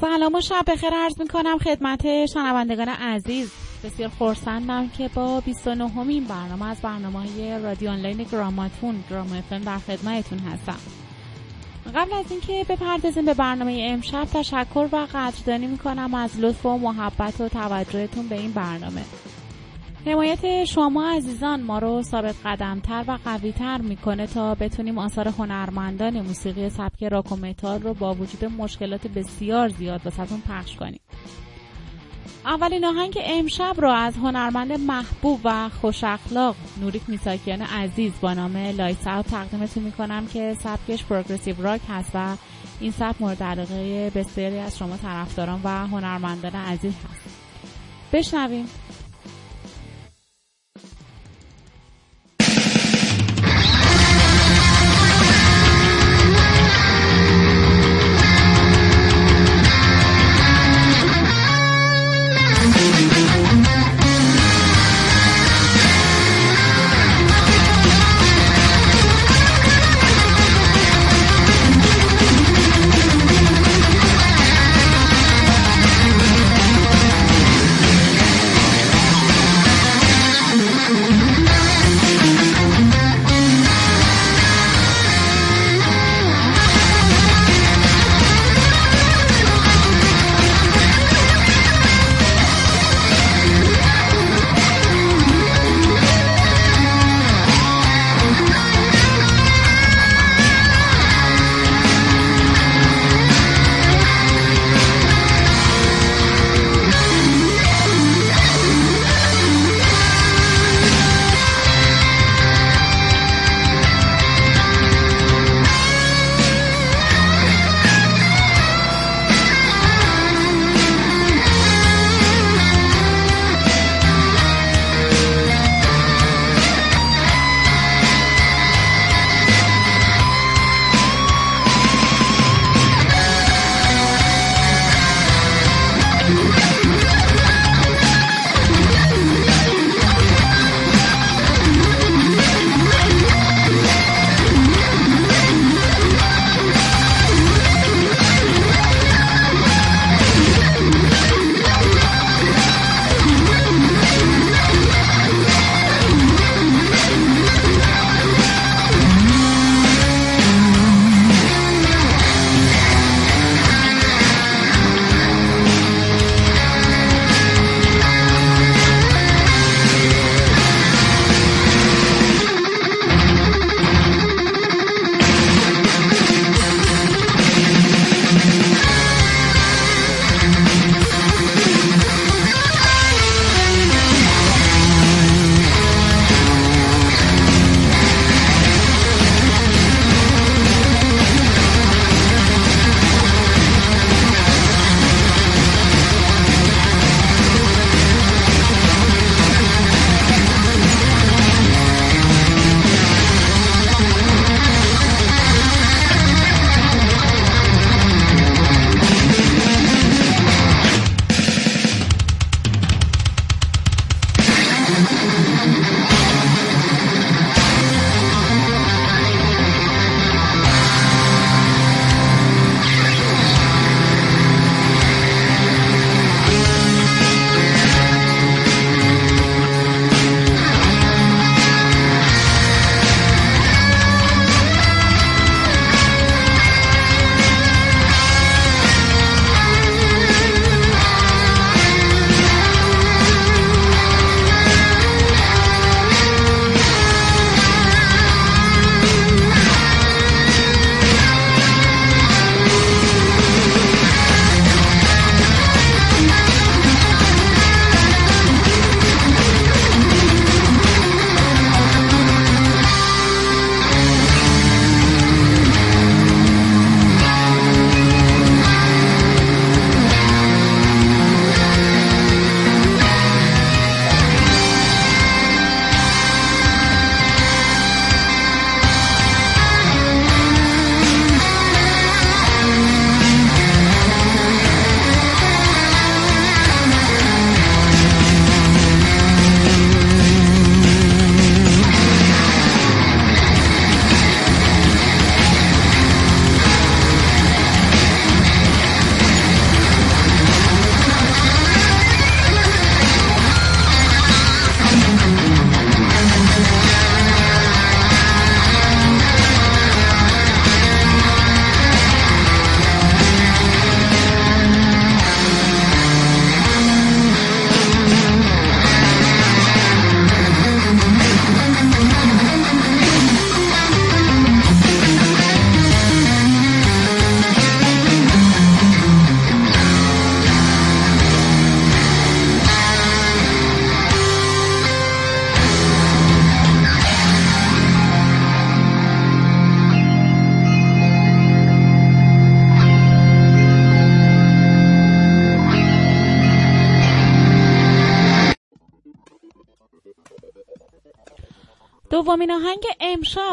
سلام و شب بخیر. عرض می کنم خدمت شنوندگان عزیز. بسیار خورسندم که با 29 همین برنامه از برنامه های رادیو آنلاین گراماتون گرام افم در خدمتتون هستم. قبل از اینکه بپردازیم به برنامه امشب تشکر و قدردانی می‌کنم از لطف و محبت و توجهتون به این برنامه. حمایت شما عزیزان ما رو ثابت قدمتر و قویتر می‌کنه تا بتونیم آثار هنرمندان موسیقی سبک راک و متال رو با وجود مشکلات بسیار زیاد واسهتون پخش کنیم. اولین آهنگ امشب رو از هنرمند محبوب و خوش اخلاق نوریک میساکیان عزیز با نام لایت اوت تقدیمتون می‌کنم که سبکش پروگرسیو راک هست و این سبک مورد علاقه بسیاری از شما طرفداران و هنرمندان عزیز هست. بشنویم.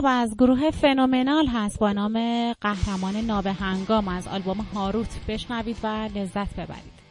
امشب از گروه فنومنال هست با نام قهرمان نابه هنگام از آلبوم هاروت. بشنوید و لذت ببرید.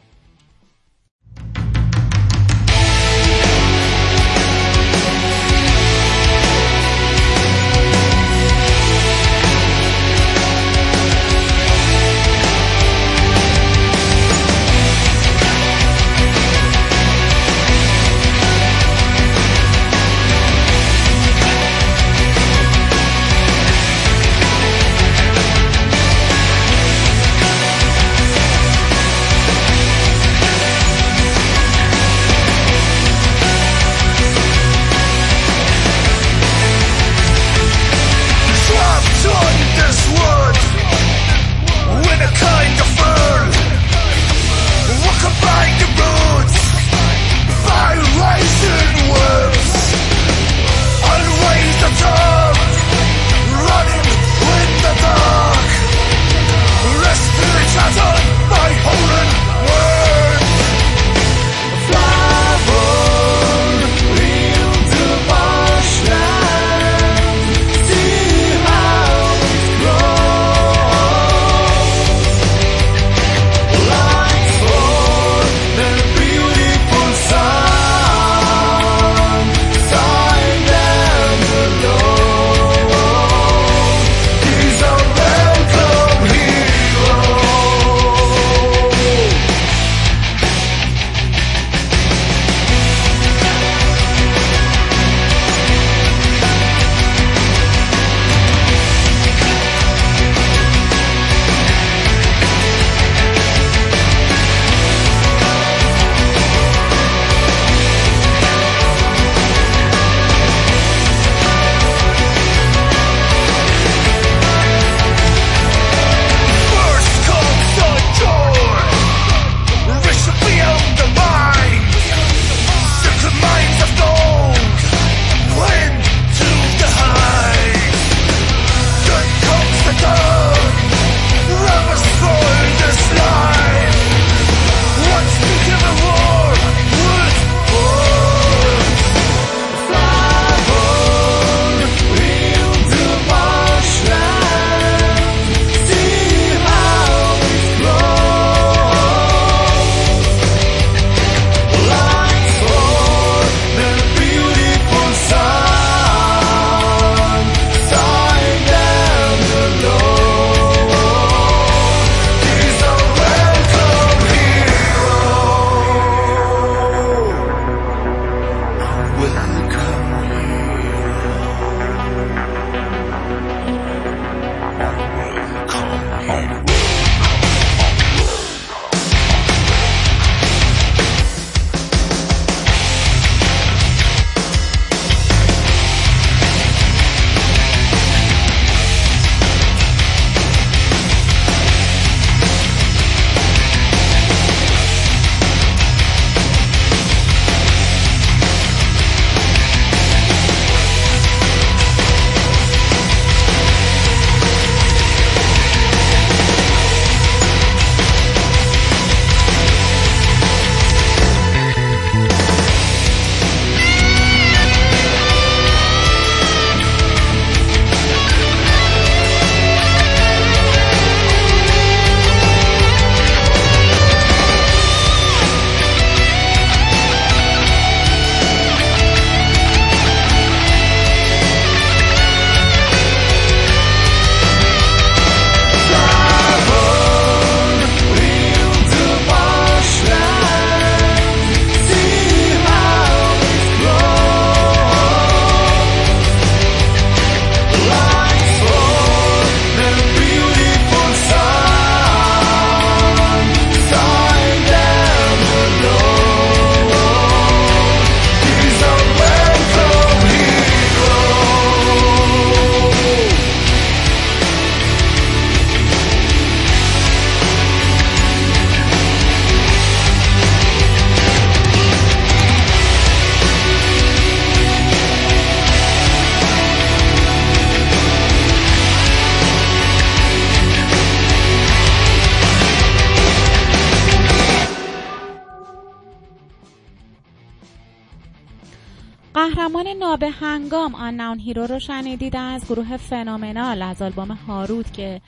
آهنگ Unknown Hero رو شنیدید از گروه Phenomenal از آلبوم هاروت که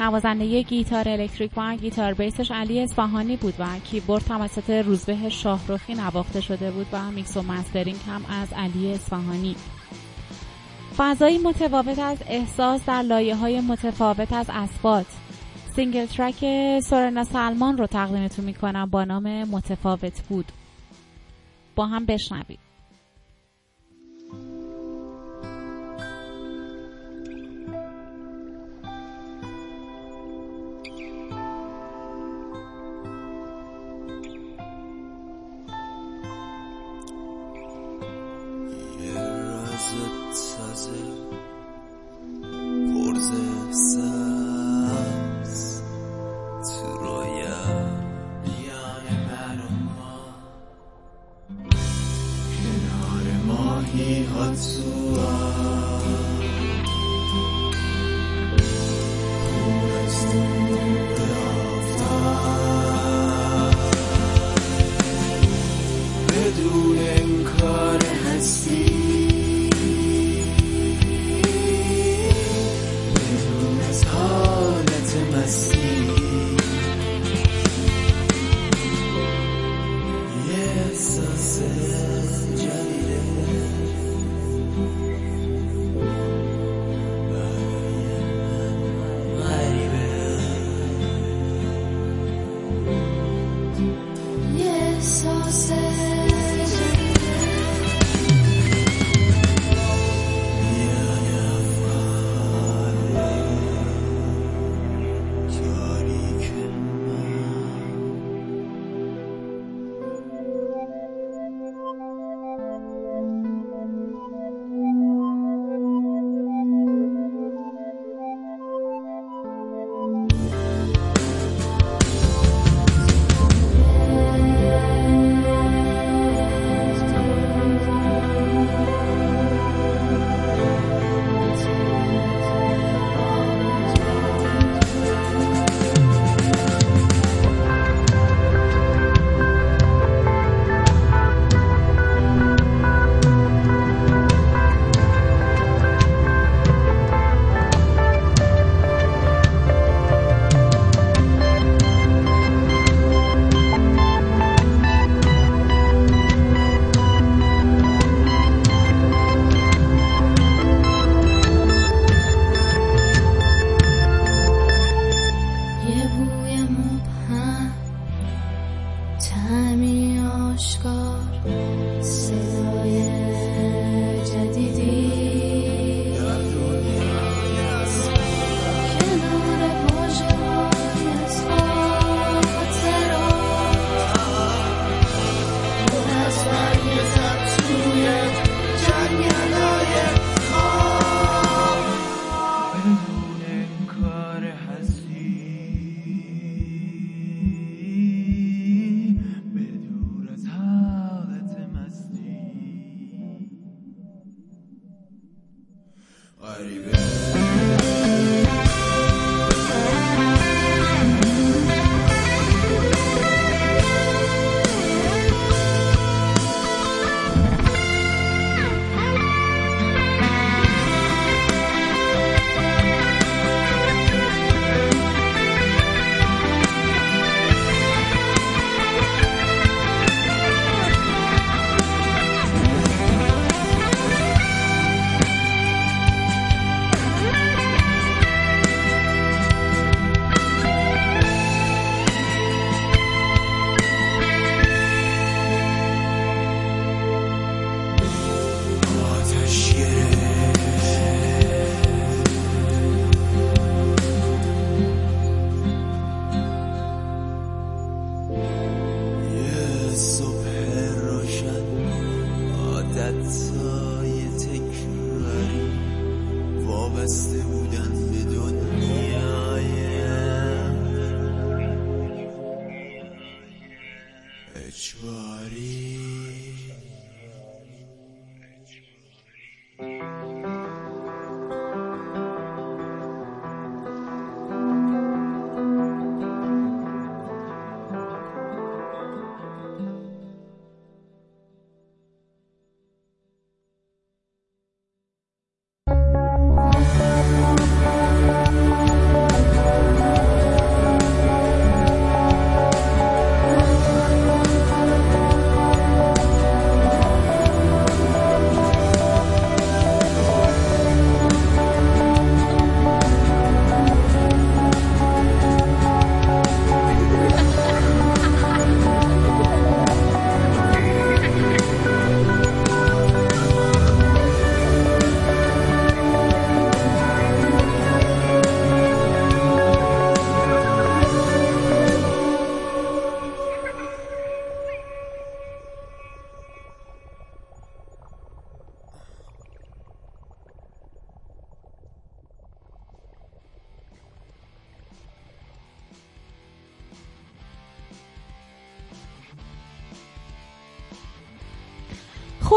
نوازنده گیتار الکتریک و گیتار بیسش علی اصفهانی بود و کیبورد توسط روزبه شاهروخی نواخته شده بود و میکس و mastering هم از علی اصفهانی. فضایی متفاوت از احساس در لایه های متفاوت از اثبات single track سورنا سلمان رو تقدیمتون می‌کنم با نام متفاوت بود. با هم بشنوید. سرس تو رویا یا نه ماهی ا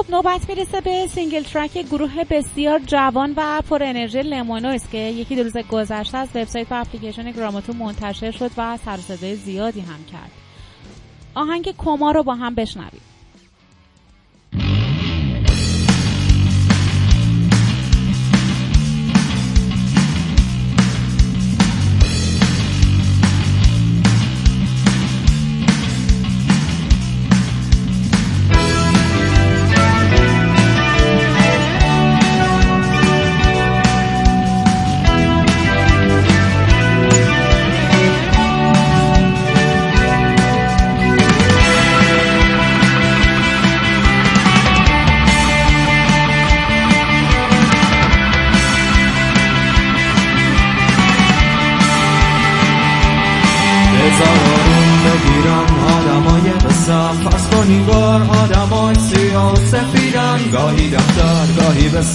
نوبت می‌رسه به single track گروه بسیار جوان و پر انرژی لیمونو که یکی دو روز گذشته از وبسایت و اپلیکیشن گراماتون منتشر شد و سر زیادی هم کرد. آهنگ کما رو با هم بشنوید.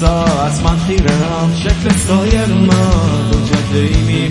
ساعت من خیرم شکل سایه ما دو جده ای می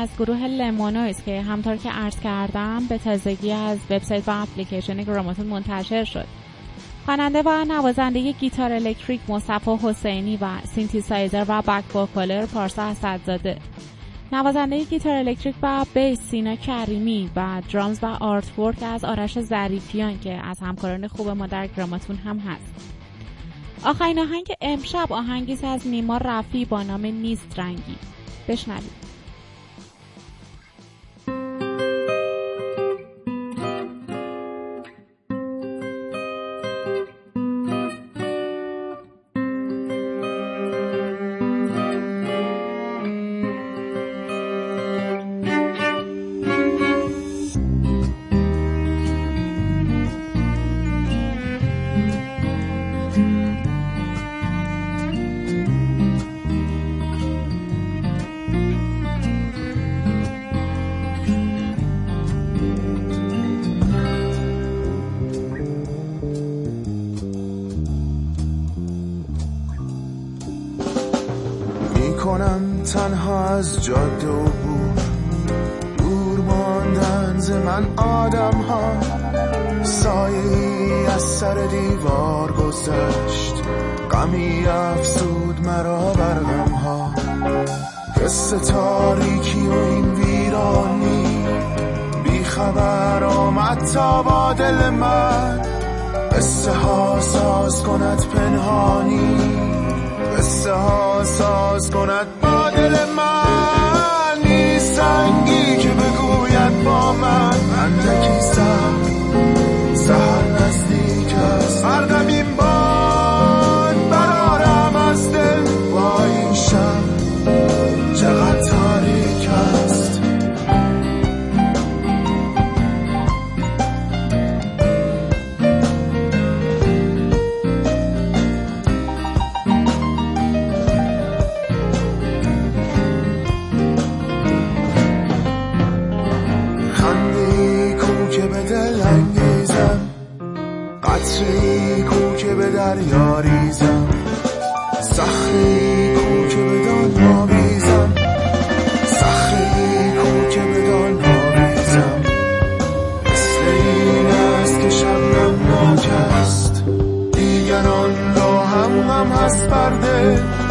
از گروه لمونویز که همطور که عرض کردم به تازگی از وبسایت و اپلیکیشن گراماتون منتشر شد. خواننده و نوازنده گیتار الکتریک مصطفی حسینی و سینتیسایزر و back vocal پارسا اسدزاده. نوازنده گیتار الکتریک و بیس سینا کریمی و drums و artwork از آرش ظریفیان که از همکاران خوب ما در گراماتون هم هست. آخرین آهنگ امشب آهنگی از نیما رفی با نام نیست رنگی. بشنوید.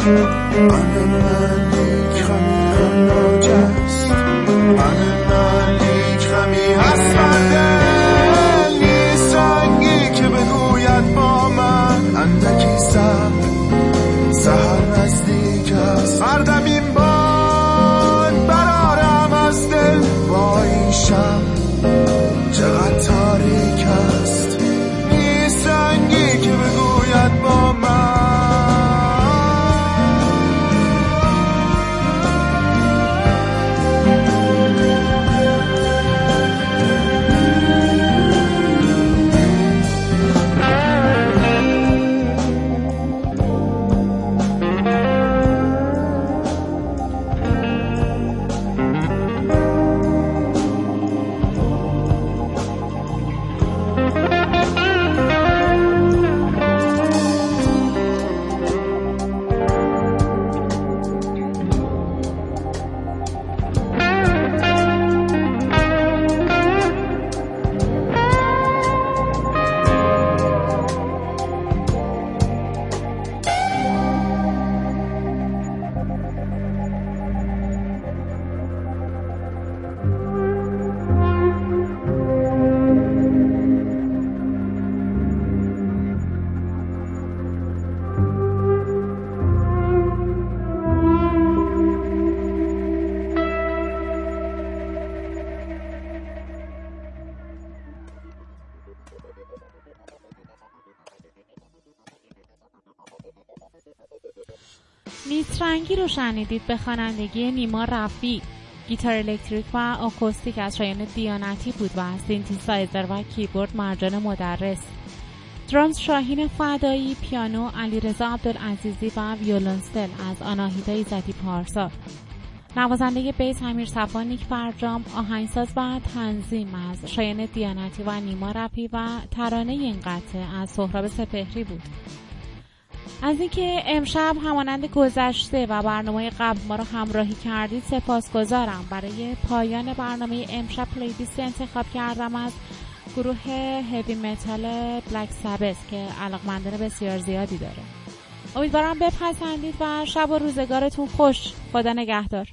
Under شنیدید به خوانندگی نیما رفی گیتار الکتریک و آکوستیک از شایان دیانتی بود و سینتیسایزر و کیبورد مرجان مدرس. drums شاهین فدایی پیانو علیرضا عبدالعزیزی و ویولنسل از آناهیتا ایزدی پارسا. نوازنده بیس امیر صفا نیک فرجام آهنگساز و تنظیم از شایان دیانتی و نیما رفی و ترانه این قطعه از سهراب سپهری بود. از اینکه امشب همانند گذشته و برنامه قبل ما رو همراهی کردید سپاسگزارم. برای پایان برنامه امشب پلیلیست انتخاب کردم از گروه هیوی متال بلک سابت که علاقمندان بسیار زیادی داره. امیدوارم بپسندید و شب و روزگارتون خوش. خدا نگهدار.